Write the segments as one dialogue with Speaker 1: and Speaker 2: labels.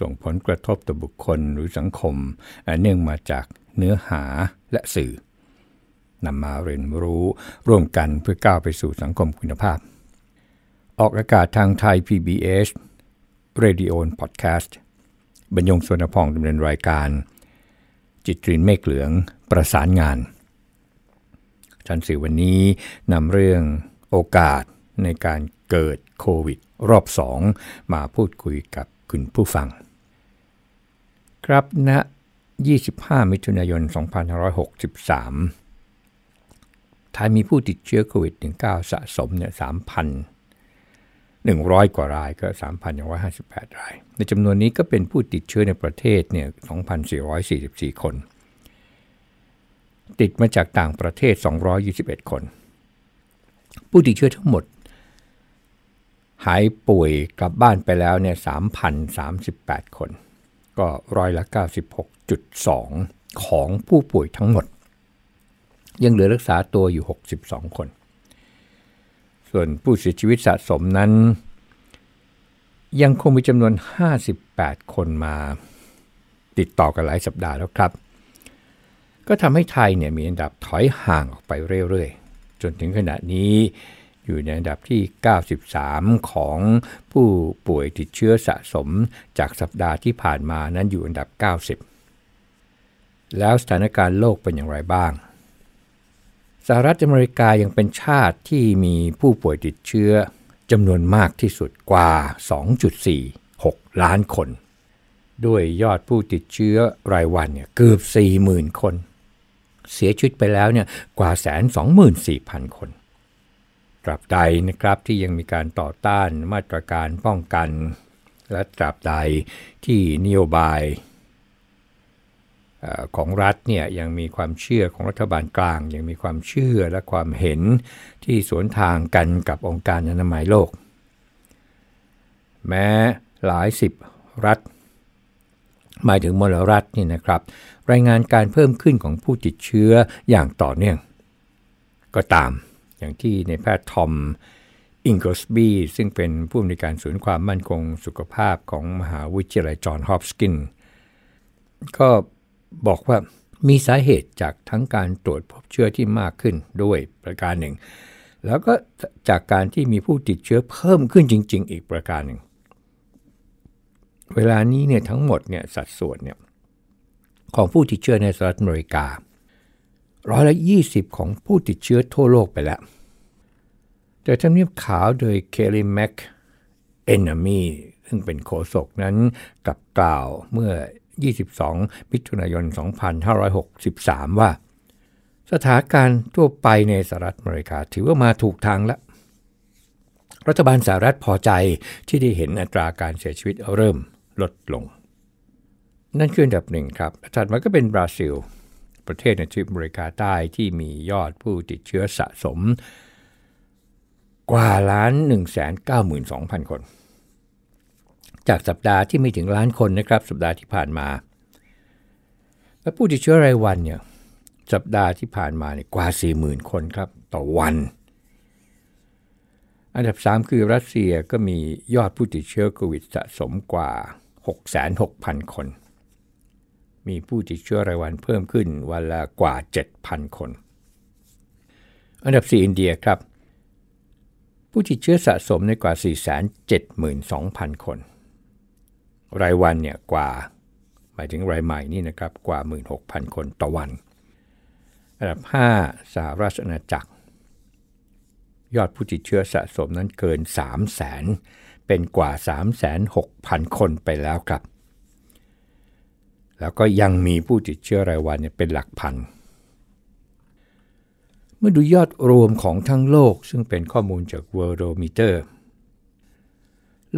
Speaker 1: ส่งผลกระทบต่อบุคคลหรือสังคม เนื่องมาจากเนื้อหาและสื่อนำมาเรียนรู้ร่วมกันเพื่อก้าวไปสู่สังคมคุณภาพ ออกอากาศทางไทย PBS Radio Podcast บรรยงสวนพองดำเนินรายการ จิตรินเมฆเหลืองประสานงานชันสื่อวันนี้นำเรื่องโอกาสในการเกิดโควิดรอบสองมาพูดคุยกับคุณผู้ฟัง ครับณ25 มิถุนายน 2563 ไทยมีผู้ติดเชื้อโควิด -19 สะสมเนี่ย3,100 กว่ารายก็ 3,158 ราย ในจำนวนนี้ก็เป็นผู้ติดเชื้อในประเทศเนี่ย2,444 คน ติดมาจากต่างประเทศ 221 คน ผู้ติดเชื้อทั้งหมด หายป่วยกลับบ้านไปแล้วเนี่ย3,038 คน ก็ร้อยละ 96.2 ของผู้ป่วยทั้งหมด ยังเหลือรักษาตัวอยู่ 62 คน ส่วนผู้เสียชีวิตสะสมนั้น ยังคงมีจำนวน 58 คนมาติดต่อกันหลายสัปดาห์แล้วครับ ก็ทำให้ไทยเนี่ยมีอันดับถอยห่างออกไปเรื่อยๆ จนถึงขณะนี้ อยู่ในอันดับที่ 93 ของผู้ป่วยติดเชื้อสะสมจากสัปดาห์ที่ผ่านมานั้นอยู่อันดับ 90 แล้วสถานการณ์โลกเป็นอย่างไรบ้างสหรัฐอเมริกายังเป็นชาติที่มีผู้ป่วยติดเชื้อจำนวนมากที่สุดกว่า 2.46 ล้านคน ด้วยยอดผู้ติดเชื้อรายวันเนี่ยเกือบ 40,000 คน เสียชีวิตไปแล้วเนี่ยกว่าแสน24,000 คน ตราบใดนะครับที่ยังมีการต่อต้านมาตรการป้องกัน และตราบใดที่นโยบายของรัฐเนี่ยยังมีความเชื่อของรัฐบาลกลาง ยังมีความเชื่อและความเห็นที่สวนทางกันกับองค์การอนามัยโลก แม้หลายสิบรัฐ หมายถึงมลรัฐนี่นะครับ รายงานการเพิ่มขึ้นของผู้ติดเชื้ออย่างต่อเนื่อง ก็ตาม อย่างที่นายแพทย์ทอมอิงเกิลส์บีซึ่งเป็นผู้อำนวยการศูนย์ความมั่นคงสุขภาพของมหาวิทยาลัยจอห์นฮอปกินส์ก็บอกว่ามีสาเหตุจากทั้งการตรวจพบเชื้อที่มากขึ้นด้วยประการหนึ่ง แล้วก็จากการที่มีผู้ติดเชื้อเพิ่มขึ้นจริง ๆ อีกประการหนึ่ง เวลานี้เนี่ยทั้งหมดเนี่ยสัดส่วนเนี่ยของผู้ติดเชื้อในสหรัฐอเมริกา ร้อยละ 20 ของผู้ติดเชื้อทั่วโลกไปแล้วแต่ทำเนียบขาวโดยเคลลีแม็กเอนนามีซึ่งเป็นโฆษกนั้นกับกล่าวเมื่อ 22 มิถุนายน 2563 ว่า สถานการณ์ทั่วไปในสหรัฐอเมริกาถือว่ามาถูกทางแล้วรัฐบาลสหรัฐพอใจที่ได้เห็นอัตราการเสียชีวิตเริ่มลดลง นั่นคืออันดับหนึ่งครับถัดมาก็เป็นบราซิล ประเทศในทวีปอเมริกาใต้ที่มียอดผู้ติดเชื้อสะสม กว่าล้าน1 9 2 0 0 0 คน จากสัปดาห์ที่ไม่ถึงล้านคนนะครับ สัปดาห์ที่ผ่านมา และผู้ติดเชื้อรายวันเนี่ยสัปดาห์ที่ผ่านมาเนี่ยกว่า 40,000 คนครับต่อวัน อันดับ 3 คือรัสเซียก็มียอดผู้ติดเชื้อโควิดสะสมกว่า 66,000 คน มีผู้ติดเชื้อรายวันเพิ่มขึ้นวันละกว่า 7,000 คน อันดับ 4 อินเดียครับ ผู้ติดเชื้อสะสมในกว่า 472,000 คน รายวันเนี่ยกว่า หมายถึงรายใหม่นี่นะครับกว่า 16,000 คนต่อวัน อันดับ 5 สหรัฐอาณาจักร ยอดผู้ติดเชื้อสะสมนั้นเกิน 3 0 0 0 0 0 เป็นกว่า 36,000คนไปแล้วครับ แล้วก็ยังมีผู้ติดเชื้อรายวันเป็นหลักพัน เมื่อดูยอดรวมของทั้งโลกซึ่งเป็นข้อมูลจาก Worldometer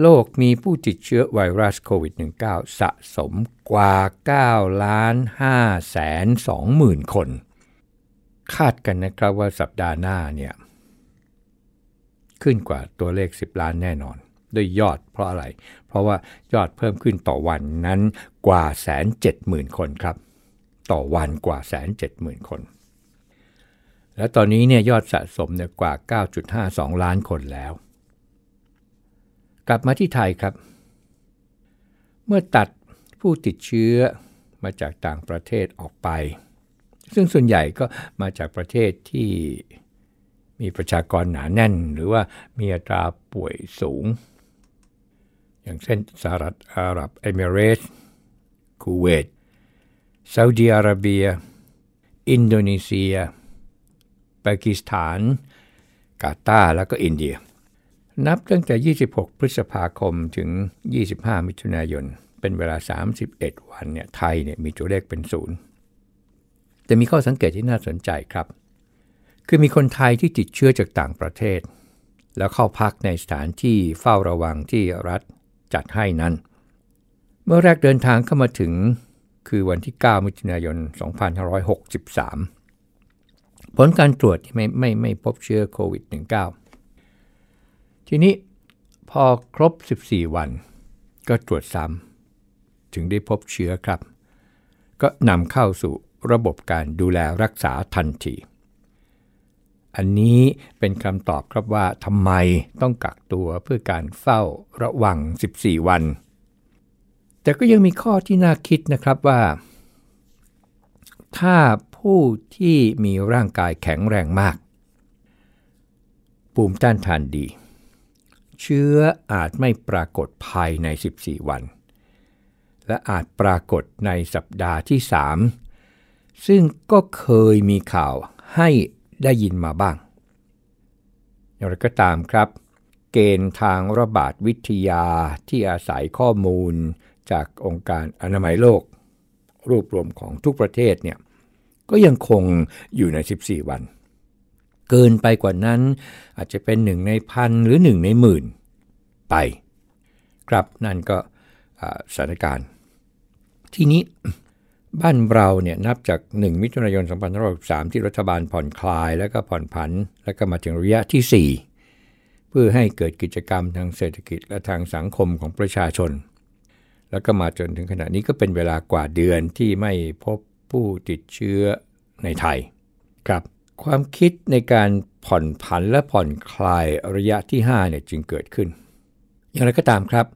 Speaker 1: โลกมีผู้ติดเชื้อไวรัสโควิด -19 สะสมกว่า9ล้าน5แสน2หมื่นคน คาดกันนะครับว่าสัปดาห์หน้าเนี่ย ขึ้นกว่าตัวเลข 10 ล้านแน่นอน ด้วยยอดเพราะอะไร เพราะว่ายอดเพิ่มขึ้นต่อวันนั้นกว่าแสนเจ็ดหมื่นคนครับ ต่อวันกว่าแสนเจ็ดหมื่นคน แล้วตอนนี้เนี่ยยอดสะสมเนี่ยกว่า 9.52 ล้านคนแล้ว กลับมาที่ไทยครับ เมื่อตัดผู้ติดเชื้อมาจากต่างประเทศออกไป ซึ่งส่วนใหญ่ก็มาจากประเทศที่มีประชากรหนาแน่น หรือว่ามีอัตราป่วยสูง อย่างเช่นสหรัฐอาหรับเอมิเรตคูเวตซาอุดิอาระเบีย อินโดนีเซียปากีสถาน กาตาร์และก็อินเดีย นับตั้งแต่ 26 พฤษภาคมถึง 25 มิถุนายน เป็นเวลา 31 วันเนี่ยไทยเนี่ยมีตัวเลขเป็นศูนย์แต่มีข้อสังเกตที่น่าสนใจครับ คือมีคนไทยที่ติดเชื้อจากต่างประเทศ แล้วเข้าพักในสถานที่เฝ้าระวังที่รัฐ จัดให้นั้น เมื่อแรกเดินทางเข้ามาถึงคือวันที่ 9 มิถุนายน 2563 ผลการตรวจไม่ไม่ไม่พบเชื้อโควิด -19 ทีนี้พอครบ 14 วัน ก็ตรวจซ้ำถึงได้พบเชื้อครับ ก็นำเข้าสู่ระบบการดูแลรักษาทันที อันนี้เป็นคำตอบครับว่าทำไมต้องกักตัวเพื่อการเฝ้าระวัง 14 วัน แต่ก็ยังมีข้อที่น่าคิดนะครับว่า ถ้าผู้ที่มีร่างกายแข็งแรงมาก ภูมิต้านทานดี เชื้ออาจไม่ปรากฏภายใน 14 วัน และอาจปรากฏในสัปดาห์ที่ 3 ซึ่งก็เคยมีข่าวให้ ได้ยินมาบ้าง อย่างไรก็ตามครับ เกณฑ์ทางระบาดวิทยาที่อาศัยข้อมูลจากองค์การอนามัยโลก รวบรวมของทุกประเทศเนี่ยก็ยังคงอยู่ใน 14 วัน เกินไปกว่านั้นอาจจะเป็นหนึ่งในพันหรือหนึ่งในหมื่นไป ครับนั่นก็สถานการณ์ ทีนี้ บ้านเราเนี่ยนับจาก 1 มิถุนายน 2563 ที่รัฐบาลผ่อนคลาย แล้วก็ผ่อนผัน แล้วก็มาถึงระยะที่ 4 เพื่อให้เกิดกิจกรรมทางเศรษฐกิจและทางสังคมของประชาชน แล้วก็มาจนถึงขณะนี้ก็เป็นเวลากว่าเดือนที่ไม่พบผู้ติดเชื้อในไทยครับความคิดในการผ่อนผันและผ่อนคลายระยะที่5เนี่ยจึงเกิดขึ้น อย่างไรก็ตามครับ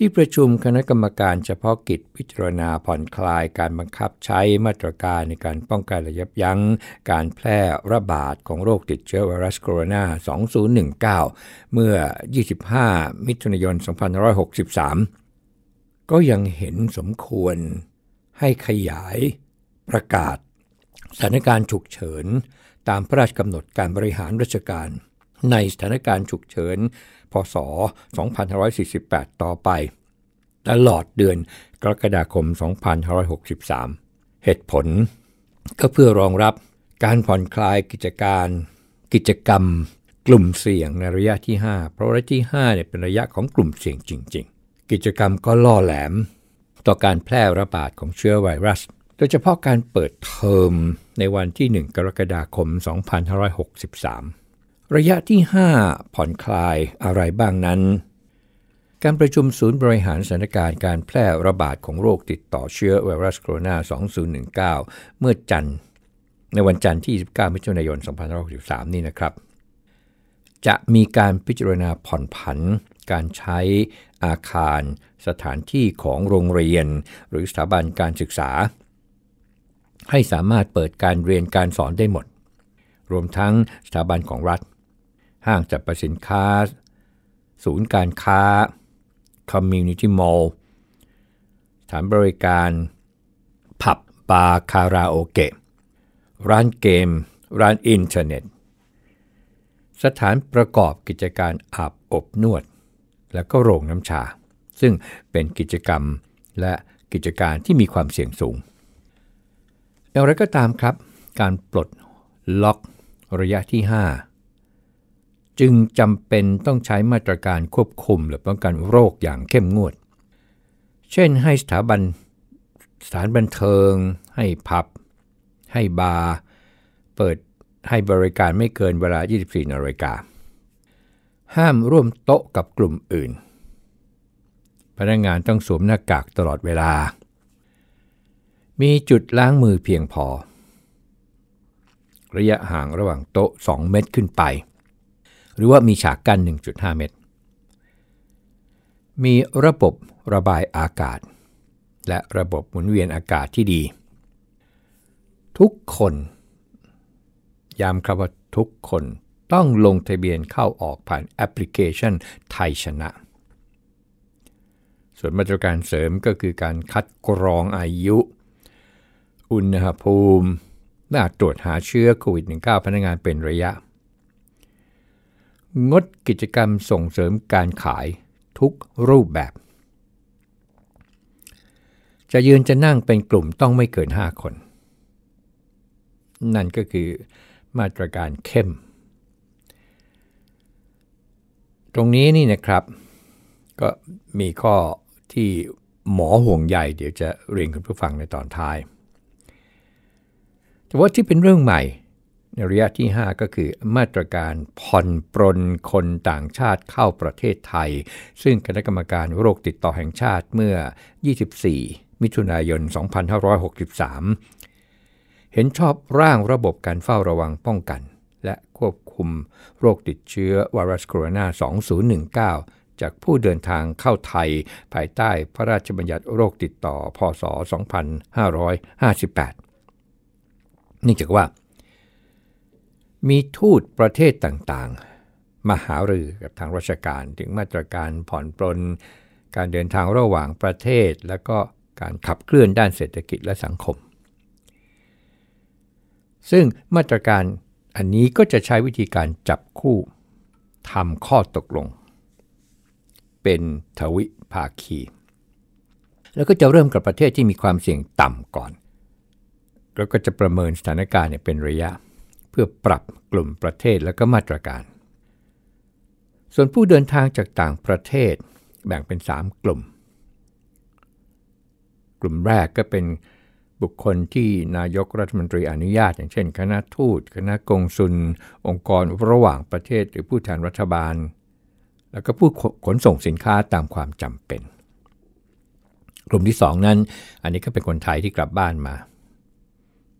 Speaker 1: ที่ประชุมคณะกรรมการเฉพาะกิจพิจารณาผ่อนคลายการบังคับใช้มาตรการในการป้องกันระยับยั้ง การแพร่ระบาดของโรคติดเชื้อไวรัสโคโรนา 2019 เมื่อ 25 มิถุนายน 2563 ก็ยังเห็นสมควรให้ขยายประกาศสถานการณ์ฉุกเฉิน ตามพระราชกำหนดการบริหารราชการ ในสถานการณ์ฉุกเฉิน พศ 2548 ต่อไป ตลอดเดือนกรกฎาคม 2563 เหตุผล ก็เพื่อรองรับการผ่อนคลายกิจการ กิจกรรม กลุ่มเสี่ยงในระยะที่ 5 เพราะระยะที่5เนี่ยเป็นระยะของกลุ่มเสี่ยงจริง ๆ กิจกรรมก็ล่อแหลม ต่อการแพร่ระบาดของเชื้อไวรัส โดยเฉพาะการเปิดเทอมในวันที่ 1 กรกฎาคม 2563 ระยะที่ 5 ผ่อนคลายอะไรบ้างนั้น การประชุมศูนย์บริหารสถานการณ์การแพร่ระบาดของโรคติดต่อเชื้อไวรัสโคโรนา 2019 เมื่อจันทร์ ในวันจันทร์ที่ 29 มิถุนายน 2563 นี่นะครับ จะมีการพิจารณาผ่อนผัน การใช้อาคาร สถานที่ของโรงเรียน หรือสถาบันการศึกษา ให้สามารถเปิดการเรียนการสอนได้หมดรวมทั้งสถาบันของรัฐ ห้างจัดประสินค้า ศูนย์การค้า Community Mall สถานบริการ ผับบาร์คาราโอเกะ ร้านเกม ร้านอินเทอร์เน็ต สถานประกอบกิจการอาบอบนวด และก็โรงน้ำชา ซึ่งเป็นกิจกรรมและกิจการที่มีความเสี่ยงสูงอย่างไรก็ตามครับ การปลดล็อกระยะที่ 5 จึงจำเป็นต้องใช้มาตรการควบคุมหรือป้องกันโรคอย่างเข้มงวด เช่นให้สถาบันสถานบันเทิง ให้ผับ ให้บาร์เปิดให้บริการไม่เกินเวลา 24นาฬิกา ห้ามร่วมโต๊ะกับกลุ่มอื่น พนักงงานต้องสวมหน้ากากตลอดเวลา มีจุดล้างมือเพียงพอ ระยะห่างระหว่างโต๊ะ 2 เมตรขึ้นไป หรือว่ามีฉากกั้น 1.5 เมตร มีระบบระบายอากาศ และระบบหมุนเวียนอากาศที่ดี ทุกคนย้ำครับว่าทุกคนต้องลงทะเบียนเข้าออกผ่านแอปพลิเคชันไทยชนะ ส่วนมาตรการเสริมก็คือการคัดกรองอายุ อุณหภูมิและตรวจหาเชื้อโควิด -19 พนักงานเป็นระยะ งดกิจกรรมส่งเสริมการขายทุกรูปแบบ จะยืนจะนั่งเป็นกลุ่มต้องไม่เกิน 5 คน นั่นก็คือมาตรการเข้ม ตรงนี้นี่นะครับ ก็มีข้อที่หมอห่วงใหญ่เดี๋ยวจะเรียนคุณผู้ฟังในตอนท้าย แต่ว่าที่เป็นเรื่องใหม่ ในระยะที่ 5 ก็คือมาตรการผ่อนปรนคนต่างชาติเข้าประเทศไทย ซึ่งคณะกรรมการโรคติดต่อแห่งชาติเมื่อ 24 มิถุนายน 2563 เห็นชอบร่างระบบการเฝ้าระวังป้องกัน และควบคุมโรคติดเชื้อไวรัสโคโรนา 2019 จากผู้เดินทางเข้าไทย ภายใต้พระราชบัญญัติโรคติดต่อ พศ 2558นี่จากว่า มีทูตประเทศต่างๆ มาหารือกับทางราชการถึงมาตรการผ่อนปลน การเดินทางระหว่างประเทศ และก็การขับเคลื่อนด้านเศรษฐกิจและสังคม ซึ่งมาตรการอันนี้ก็จะใช้วิธีการจับคู่ทำข้อตกลง เป็นทวิภาคี แล้วก็จะเริ่มกับประเทศที่มีความเสี่ยงต่ำก่อน แล้วก็จะประเมินสถานการณ์เป็นระยะ เพื่อปรับกลุ่มประเทศและก็มาตรการ ส่วนผู้เดินทางจากต่างประเทศแบ่งเป็น 3 กลุ่ม กลุ่มแรกก็เป็นบุคคลที่นายกรัฐมนตรีอนุญาต อย่างเช่น คณะทูต คณะกงสุล องค์กรระหว่างประเทศหรือผู้แทนรัฐบาล แล้วก็ผู้ขนส่งสินค้าตามความจำเป็น กลุ่มที่ 2 นั้น อันนี้ก็เป็นคนไทยที่กลับบ้านมา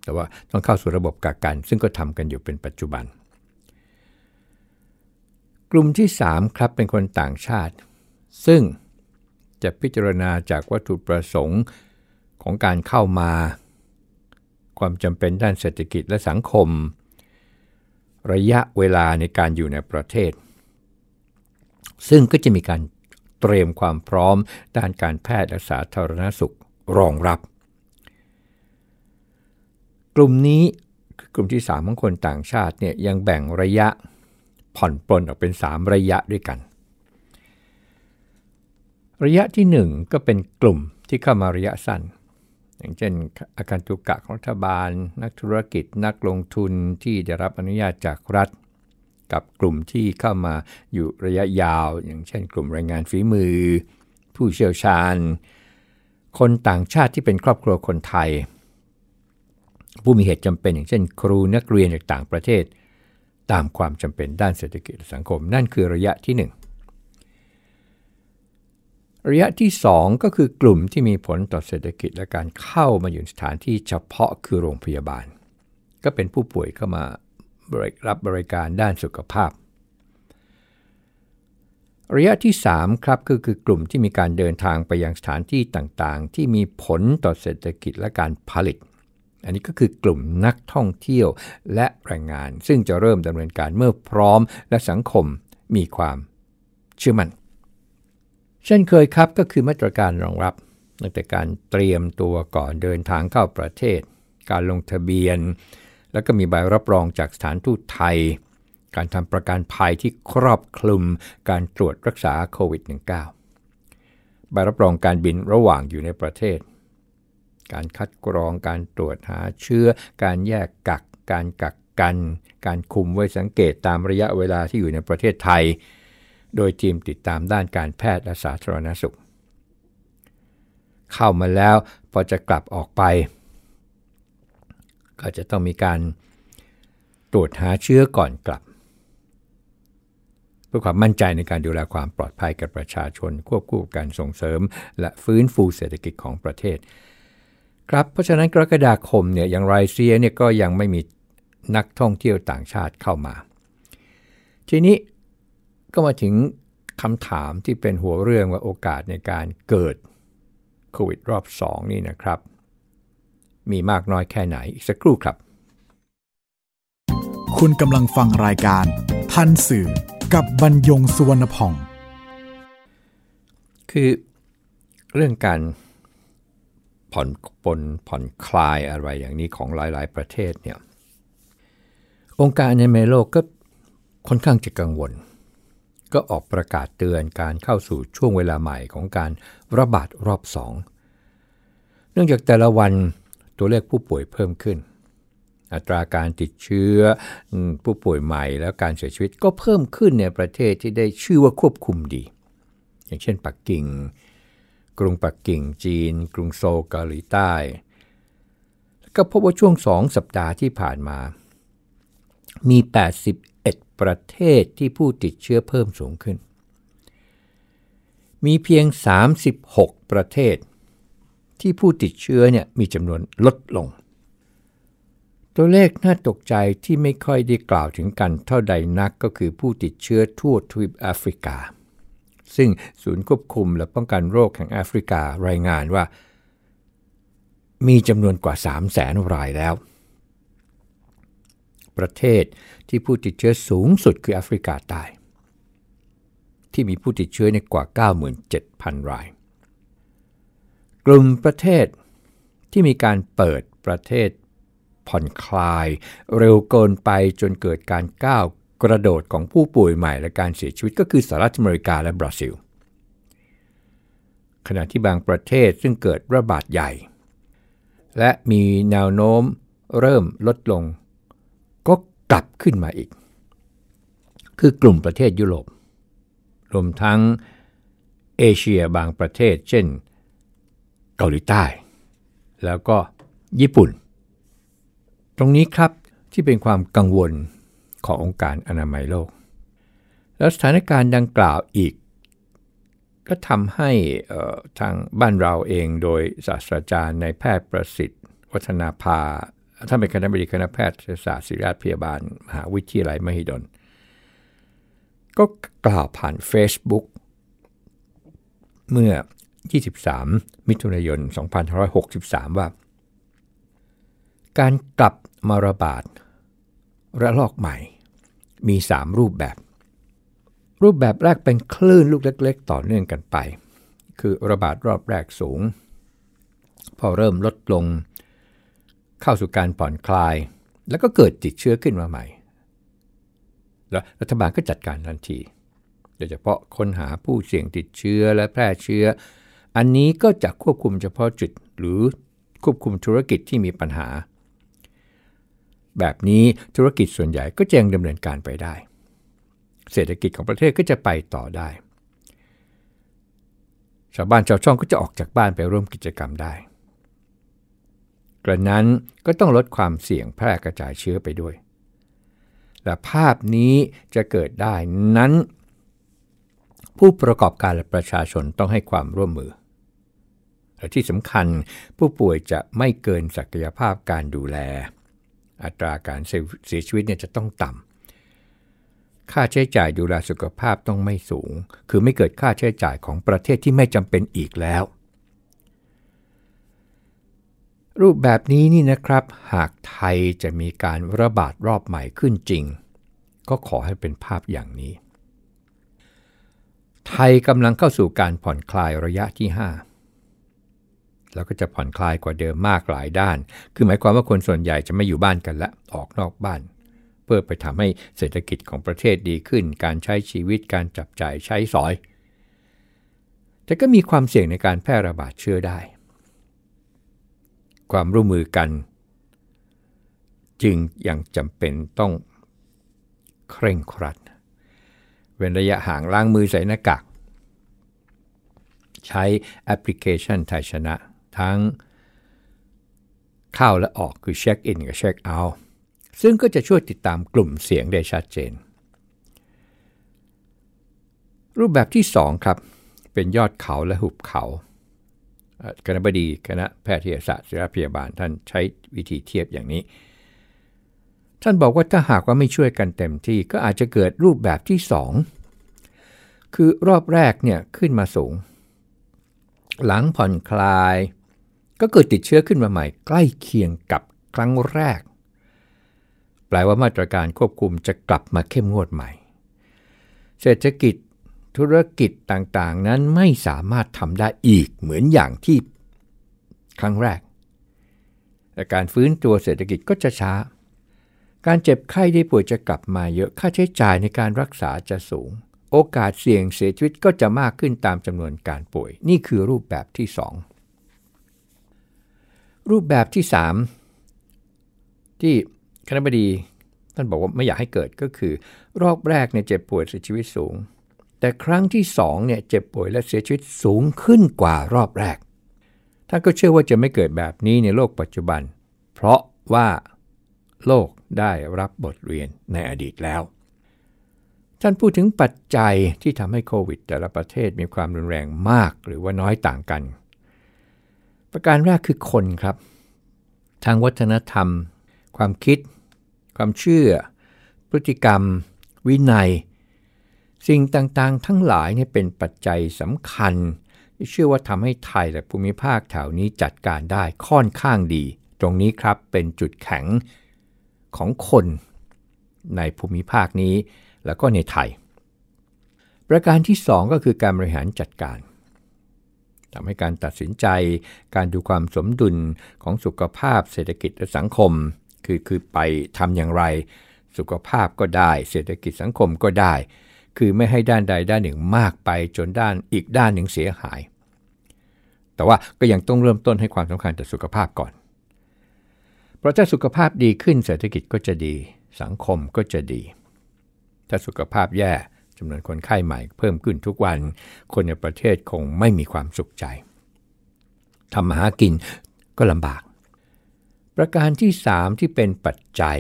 Speaker 1: แต่ว่าต้องเข้าสู่ระบบกักกัน ซึ่งก็ทำกันอยู่เป็นปัจจุบัน กลุ่มที่ 3 ครับเป็นคนต่างชาติ ซึ่งจะพิจารณาจากวัตถุประสงค์ของการเข้ามา ความจำเป็นด้านเศรษฐกิจและสังคม ระยะเวลาในการอยู่ในประเทศ ซึ่งก็จะมีการเตรียมความพร้อมด้านการแพทย์และสาธารณสุขรองรับ ลุ่มนี้กลุ่มที่ 3 ของคนต่างชาติเนี่ยยังแบ่งระยะผ่อนปลนออกเป็น 3 ระยะด้วยกัน ระยะที่ 1 ก็เป็นกลุ่มที่เข้ามาระยะสั้น อย่างเช่นอาการตุกะของรัฐบาล นักธุรกิจนักลงทุนที่ได้รับอนุญาตจากรัฐ กับกลุ่มที่เข้ามาอยู่ระยะยาว อย่างเช่น กลุ่มแรงงานฝีมือ ผู้เชี่ยวชาญ คนต่างชาติที่เป็นครอบครัวคนไทย ผู้มีเหตุจำเป็นอย่างเช่น ครูนักเรียนจากต่างประเทศ ตามความจำเป็นด้านเศรษฐกิจและสังคม นั่นคือระยะที่ 1 ระยะที่ 2 ก็คือกลุ่มที่มีผลต่อเศรษฐกิจและการเข้ามาอยู่สถานที่เฉพาะคือโรงพยาบาล ก็เป็นผู้ป่วยเข้ามารับบริการด้านสุขภาพ ระยะที่ 3 ครับก็คือกลุ่มที่มีการเดินทางไปยังสถานที่ต่างๆ ที่มีผลต่อเศรษฐกิจและการผลิต อันนี้ก็คือกลุ่มนักท่องเที่ยวและแรงงาน ซึ่งจะเริ่มดำเนินการเมื่อพร้อมและสังคมมีความเชื่อมั่น เช่นเคยครับก็คือมาตรการรองรับตั้งแต่การเตรียมตัวก่อนเดินทางเข้าประเทศ การลงทะเบียน แล้วก็มีใบรับรองจากสถานทูตไทย การทำประกันภัยที่ครอบคลุมการตรวจรักษาโควิด -19 ใบรับรองการบินระหว่างอยู่ในประเทศ การคัดกรองการตรวจหาเชื้อ การแยกกัก การกักกัน การคุมไว้สังเกตตามระยะเวลาที่อยู่ในประเทศไทย โดยทีมติดตามด้านการแพทย์และสาธารณสุข เข้ามาแล้วพอจะกลับออกไป ก็จะต้องมีการตรวจหาเชื้อก่อนกลับ เพื่อความมั่นใจในการดูแลความปลอดภัยกับประชาชน ควบคู่กับการส่งเสริม และฟื้นฟูเศรษฐกิจของประเทศ ครับเพราะฉะนั้นกรกฎาคมเนี่ยอย่างไรเซียเนี่ยก็ยังไม่มีนักท่องเที่ยวต่างชาติเข้ามา ทีนี้ก็มาถึงคำถามที่เป็นหัวเรื่องว่าโอกาสในการเกิดโควิดรอบ 2 นี่นะครับ มีมากน้อยแค่ไหนอีกสักครู่ครับ
Speaker 2: คุณกำลังฟังรายการ ทันสื่อกับบรรยงสุวรรณพอง
Speaker 1: คือเรื่องการ ผ่อนปลนผ่อนคลายอะไรอย่างนี้ของหลาย ๆ ประเทศเนี่ยองค์การในเมโลกก็ค่อนข้างจะกังวล ก็ออกประกาศเตือนการเข้าสู่ช่วงเวลาใหม่ของการระบาดรอบสองเนื่องจากแต่ละวันตัวเลขผู้ป่วยเพิ่มขึ้น อัตราการติดเชื้อผู้ป่วยใหม่แล้วการเสียชีวิตก็เพิ่มขึ้นในประเทศที่ได้ชื่อว่าควบคุมดี อย่างเช่นปักกิ่ง กรุงปักกิ่งจีน กรุงโซลเกาหลีใต้ก็พบว่าช่วงสองสัปดาห์ที่ผ่านมา มี 81 ประเทศที่ผู้ติดเชื้อเพิ่มสูงขึ้น มีเพียง 36 ประเทศ ที่ผู้ติดเชื้อเนี่ยมีจำนวนลดลง ตัวเลขน่าตกใจที่ไม่ค่อยได้กล่าวถึงกันเท่าใดนักก็คือผู้ติดเชื้อทั่วทวีปแอฟริกา ซึ่งศูนย์ควบคุมและป้องกันโรคแห่งแอฟริการายงานว่า มีจำนวนกว่า 3 0 0แสนรายแล้ว ประเทศที่ผู้ติดเชื้อสูงสุดคือแอฟริกาใต้ที่มีผู้ติดเชื้อในกว่า 97,000 ราย กลุ่มประเทศที่มีการเปิดประเทศผ่อนคลาย เร็วเกินไปจนเกิดการก้าว กระโดดของผู้ป่วยใหม่และการเสียชีวิตก็คือสหรัฐอเมริกาและบราซิล ขณะที่บางประเทศซึ่งเกิดระบาดใหญ่ และมีแนวโน้มเริ่มลดลง ก็กลับขึ้นมาอีก คือกลุ่มประเทศยุโรป รวมทั้งเอเชียบางประเทศ เช่น เกาหลีใต้ แล้วก็ญี่ปุ่น ตรงนี้ครับที่เป็นความกังวล ขององค์การอนามัยโลก แล้วสถานการณ์ดังกล่าวอีก ก็ทำให้ทางบ้านเราเองโดยศาสตราจารย์ในแพทย์ประสิทธิ์ วัฒนาภาท่านเป็นคณะบดีคณะแพทยศาสตร์ศิริราชพยาบาล มหาวิทยาลัยมหิดล ก็กล่าวผ่าน Facebook เมื่อ 23 มิถุนายน 2563 ว่า การกลับมาระบาดระลอกใหม่ มี 3 รูปแบบ รูปแบบแรกเป็นคลื่นลูกเล็ก ๆ ต่อเนื่องกันไป คือระบาดรอบแรกสูง พอเริ่มลดลง เข้าสู่การผ่อนคลาย แล้วก็เกิดติดเชื้อขึ้นมาใหม่ แล้วรัฐบาลก็จัดการทันที โดยเฉพาะค้นหาผู้เสี่ยงติดเชื้อและแพร่เชื้อ อันนี้ก็จะควบคุมเฉพาะจุดหรือควบคุมธุรกิจที่มีปัญหา แบบนี้ธุรกิจส่วนใหญ่ก็จะยังดำเนินการไปได้ เศรษฐกิจของประเทศก็จะไปต่อได้ ชาวบ้านชาวช่องก็จะออกจากบ้านไปร่วมกิจกรรมได้กระนั้นก็ต้องลดความเสี่ยงแพร่กระจายเชื้อไปด้วย และภาพนี้จะเกิดได้นั้น ผู้ประกอบการและประชาชนต้องให้ความร่วมมือและที่สำคัญผู้ป่วยจะไม่เกินศักยภาพการดูแล อัตราการเสียชีวิตเนี่ยจะต้องต่ำ ค่าใช้จ่ายดูแลสุขภาพต้องไม่สูง คือไม่เกิดค่าใช้จ่ายของประเทศที่ไม่จำเป็นอีกแล้ว รูปแบบนี้นี่นะครับ หากไทยจะมีการระบาดรอบใหม่ขึ้นจริง ก็ขอให้เป็นภาพอย่างนี้ ไทยกำลังเข้าสู่การผ่อนคลายระยะที่ 5 แล้วก็จะผ่อนคลายกว่าเดิมมากหลายด้าน คือหมายความว่าคนส่วนใหญ่จะไม่อยู่บ้านกันละออกนอกบ้าน เพื่อไปทำให้เศรษฐกิจของประเทศดีขึ้น การใช้ชีวิตการจับจ่ายใช้สอย แต่ก็มีความเสี่ยงในการแพร่ระบาดเชื้อได้ ความร่วมมือกัน จึงยังจำเป็นต้องเคร่งครัด เว้นระยะห่างล้างมือใส่หน้ากากใช้แอปพลิเคชันไทยชนะ ทั้งเข้าและออกคือเช็คอินกับเช็คเอาท์ซึ่งก็จะช่วยติดตามกลุ่มเสี่ยงได้ชัดเจน รูปแบบที่ 2 ครับ เป็นยอดเขาและหุบเขาคณะบดีคณะแพทยศาสตร์ศิริพยาบาลท่านใช้วิธีเทียบอย่างนี้ ท่านบอกว่าถ้าหากว่าไม่ช่วยกันเต็มที่ก็อาจจะเกิดรูปแบบที่ 2 คือรอบแรกเนี่ยขึ้นมาสูง หลังผ่อนคลาย ก็เกิดติดเชื้อขึ้นมาใหม่ใกล้เคียงกับครั้งแรก แปลว่ามาตรการควบคุมจะกลับมาเข้มงวดใหม่ เศรษฐกิจธุรกิจต่างๆ นั้นไม่สามารถทำได้อีกเหมือนอย่างที่ครั้งแรกแต่การฟื้นตัวเศรษฐกิจก็จะช้า การเจ็บไข้ได้ป่วยจะกลับมาเยอะค่าใช้จ่ายในการรักษาจะสูง โอกาสเสี่ยงเสียชีวิตก็จะมากขึ้นตามจำนวนการป่วย นี่คือรูปแบบที่2 รูปแบบที่ 3 ที่คณะบดีท่านบอกว่าไม่อยากให้เกิดก็คือ รอบแรกเนี่ยเจ็บป่วยเสียชีวิตสูง แต่ครั้งที่สองเนี่ยเจ็บป่วยและเสียชีวิตสูงขึ้นกว่ารอบแรก ท่านก็เชื่อว่าจะไม่เกิดแบบนี้ในโลกปัจจุบัน เพราะว่าโลกได้รับบทเรียนในอดีตแล้ว ท่านพูดถึงปัจจัยที่ทำให้โควิด แต่ละประเทศมีความรุนแรงมากหรือว่าน้อยต่างกัน ประการแรกคือคนครับ ทางวัฒนธรรม ความคิด ความเชื่อ พฤติกรรม วินัย สิ่งต่างๆ ทั้งหลายเนี่ยเป็นปัจจัยสำคัญ ที่เชื่อว่าทำให้ไทยและภูมิภาคแถวนี้จัดการได้ค่อนข้างดี ตรงนี้ครับเป็นจุดแข็งของคนในภูมิภาคนี้แล้วก็ในไทย ประการที่ 2 ก็คือการบริหารจัดการ ทำให้การตัดสินใจ การดูความสมดุลของสุขภาพเศรษฐกิจและสังคม คือคือไปทำอย่างไร สุขภาพก็ได้ เศรษฐกิจสังคมก็ได้ คือไม่ให้ด้านใดด้านหนึ่งมากไปจนด้านอีกด้านหนึ่งเสียหาย แต่ว่าก็ยังต้องเริ่มต้นให้ความสำคัญต่อสุขภาพก่อน เพราะถ้าสุขภาพดีขึ้นเศรษฐกิจก็จะดี สังคมก็จะดี ถ้าสุขภาพแย่ จำนวนคนไข้ใหม่เพิ่มขึ้นทุกวัน คนในประเทศคงไม่มีความสุขใจทำมาหากินก็ลำบาก ประการที่ 3 ที่เป็นปัจจัย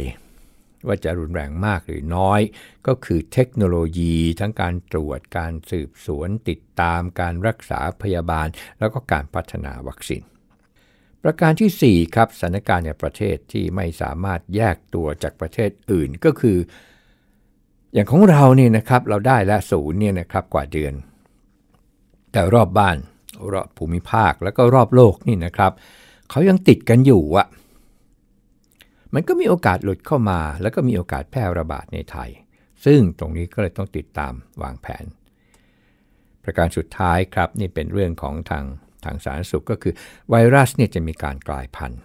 Speaker 1: ว่าจะรุนแรงมากหรือน้อย ก็คือเทคโนโลยีทั้งการตรวจการสืบสวน ติดตามการรักษาพยาบาล แล้วก็การพัฒนาวัคซีนประการที่ 4 ครับสถานการณ์ในประเทศที่ไม่สามารถแยกตัวจากประเทศอื่นก็คือ อย่างของเราเนี่ยนะครับเราได้และศูนย์เนี่ยนะครับกว่าเดือน แต่รอบบ้านรอบภูมิภาคแล้วก็รอบโลกนี่นะครับเขายังติดกันอยู่อะมันก็มีโอกาสหลุดเข้ามา แล้วก็มีโอกาสแพร่ระบาดในไทย ซึ่งตรงนี้ก็เลยต้องติดตามวางแผน ประการสุดท้ายครับนี่เป็นเรื่องของทางทางสาธารณสุขก็คือไวรัสเนี่ยจะมีการกลายพันธุ์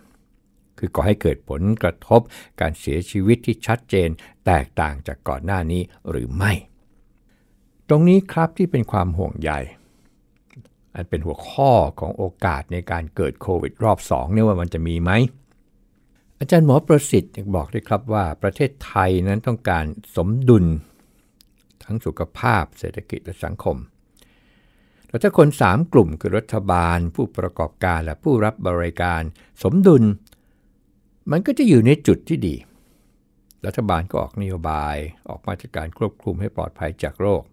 Speaker 1: คือก่อให้เกิดผลกระทบการเสียชีวิตที่ชัดเจน แตกต่างจากก่อนหน้านี้หรือไม่ ตรงนี้ครับที่เป็นความห่วงใยอันเป็นหัวข้อของโอกาสในการเกิดโควิดรอบ2เนี่ยว่ามันจะมีไหม อาจารย์หมอประสิทธิ์ยังบอกด้วยครับว่าประเทศไทยนั้นต้องการสมดุล ทั้งสุขภาพเศรษฐกิจและสังคมแต่ถ้าคน 3 กลุ่มคือรัฐบาล ผู้ประกอบการและผู้รับบริการ สมดุล มันก็จะอยู่ในจุดที่ดี รัฐบาลก็ออกนโยบายออกมาตรการควบคุมให้ปลอดภัยจากโรค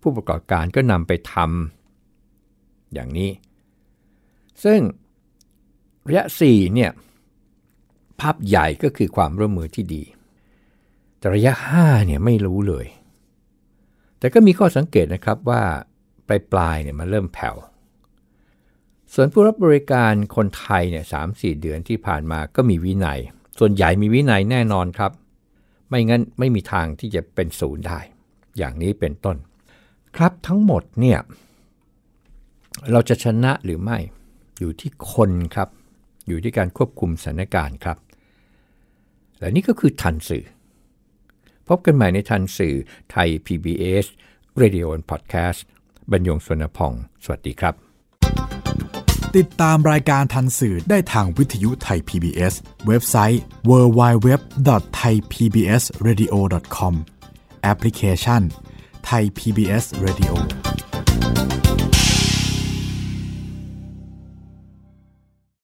Speaker 1: ผู้ประกอบการก็นำไปทำอย่างนี้ ซึ่งระยะ4เนี่ยภาพใหญ่ก็คือความร่วมมือที่ดี แต่ระยะ5เนี่ยไม่รู้เลย แต่ก็มีข้อสังเกตนะครับว่าปลายปลายเนี่ยมันเริ่มแผ่ว ส่วนผู้รับบริการคนไทยเนี่ยสามสี่เดือนที่ผ่านมาก็มีวินัย ส่วนใหญ่มีวินัยแน่นอนครับ ไม่งั้นไม่มีทางที่จะเป็นศูนย์ได้ อย่างนี้เป็นต้น ครับทั้งหมดเนี่ยเราจะชนะหรือไม่อยู่ที่คนครับ อยู่ที่การควบคุมสถานการณ์ครับ และนี่ก็คือทันสื่อ พบกันใหม่ในทันสื่อไทย PBS Radio and Podcast บรรยงสวนพอง สวัสดีครับ
Speaker 2: ติดตามรายการทันสื่อได้ทางวิทยุไทย PBS เว็บไซต์ www.thaipbsradio.com แอปพลิเคชัน Thai PBS Radio